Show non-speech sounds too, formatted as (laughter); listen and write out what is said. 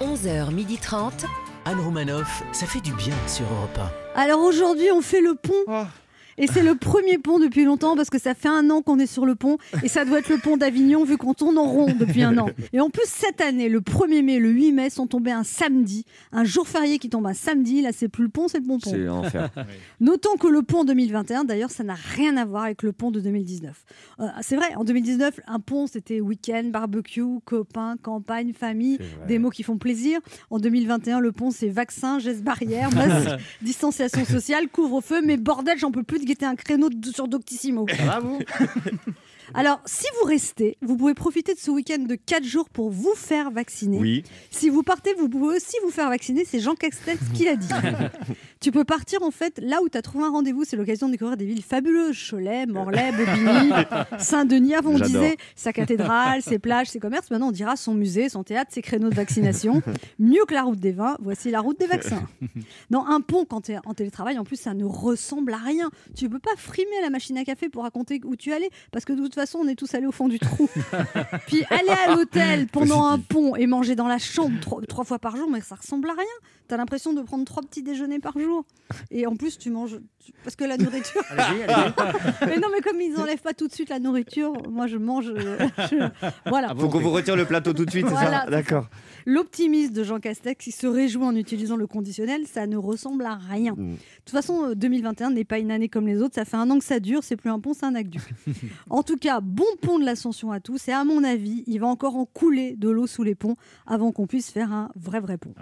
11h30. Anne Romanoff, ça fait du bien sur Europe Alors aujourd'hui, on fait le pont. Et c'est le premier pont depuis longtemps parce que ça fait un an qu'on est sur le pont et ça doit être le pont d'Avignon vu qu'on tourne en rond depuis un an. Et en plus, cette année, le 1er mai, le 8 mai sont tombés un samedi, un jour férié qui tombe un samedi. Là, c'est plus le pont, c'est le bon pont. C'est enfer. (laughs) Notons que le pont 2021, d'ailleurs, ça n'a rien à voir avec le pont de 2019. Euh, c'est vrai, en 2019, un pont, c'était week-end, barbecue, copains, campagne, famille, des mots qui font plaisir. En 2021, le pont, c'est vaccin, gestes barrières, masque, (laughs) distanciation sociale, couvre-feu. Mais bordel, j'en peux plus de guetter un créneau de- sur Doctissimo. (laughs) Alors, si vous restez, vous pouvez profiter de ce week-end de 4 jours pour vous faire vacciner. Oui. Si vous partez, vous pouvez aussi vous faire vacciner. C'est Jean Castex qui l'a dit. (laughs) tu peux partir en fait là où tu as trouvé un rendez-vous. C'est l'occasion de découvrir des villes fabuleuses. Cholet, Morlaix, Bobigny, (laughs) Saint-Denis. Avant, on disait sa cathédrale, ses plages, ses commerces. Maintenant, on dira son musée, son théâtre, ses créneaux de vaccination. (laughs) Mieux que la route des vins, voici la route des vaccins. Non, un pont, quand tu es en télétravail, en plus, ça ne ressemble à rien. Tu peux pas frimer à la machine à café pour raconter où tu allais, parce que de toute façon, on est tous allés au fond du trou. (laughs) Puis aller à l'hôtel pendant un pont et manger dans la chambre trois, trois fois par jour, mais ça ressemble à rien. Tu as l'impression de prendre trois petits déjeuners par jour. Et en plus, tu manges. tu- Parce que la nourriture. (laughs) mais non, mais comme ils enlèvent pas tout de suite la nourriture, moi je mange. euh, (laughs) je- Voilà. Faut qu'on vous retire le plateau tout de suite, c'est ça c'est D'accord. L'optimisme de Jean Castex, qui se réjouit en utilisant le conditionnel, ça ne ressemble à rien. Mm. De toute façon, euh, 2021 n'est pas une année comme les autres. Ça fait un an que ça dure. C'est plus un pont, c'est un aqueduc. en tout bon pont de l'Ascension à tous. Et à mon avis, il va encore en couler de l'eau sous les ponts avant qu'on puisse faire un vrai, vrai pont.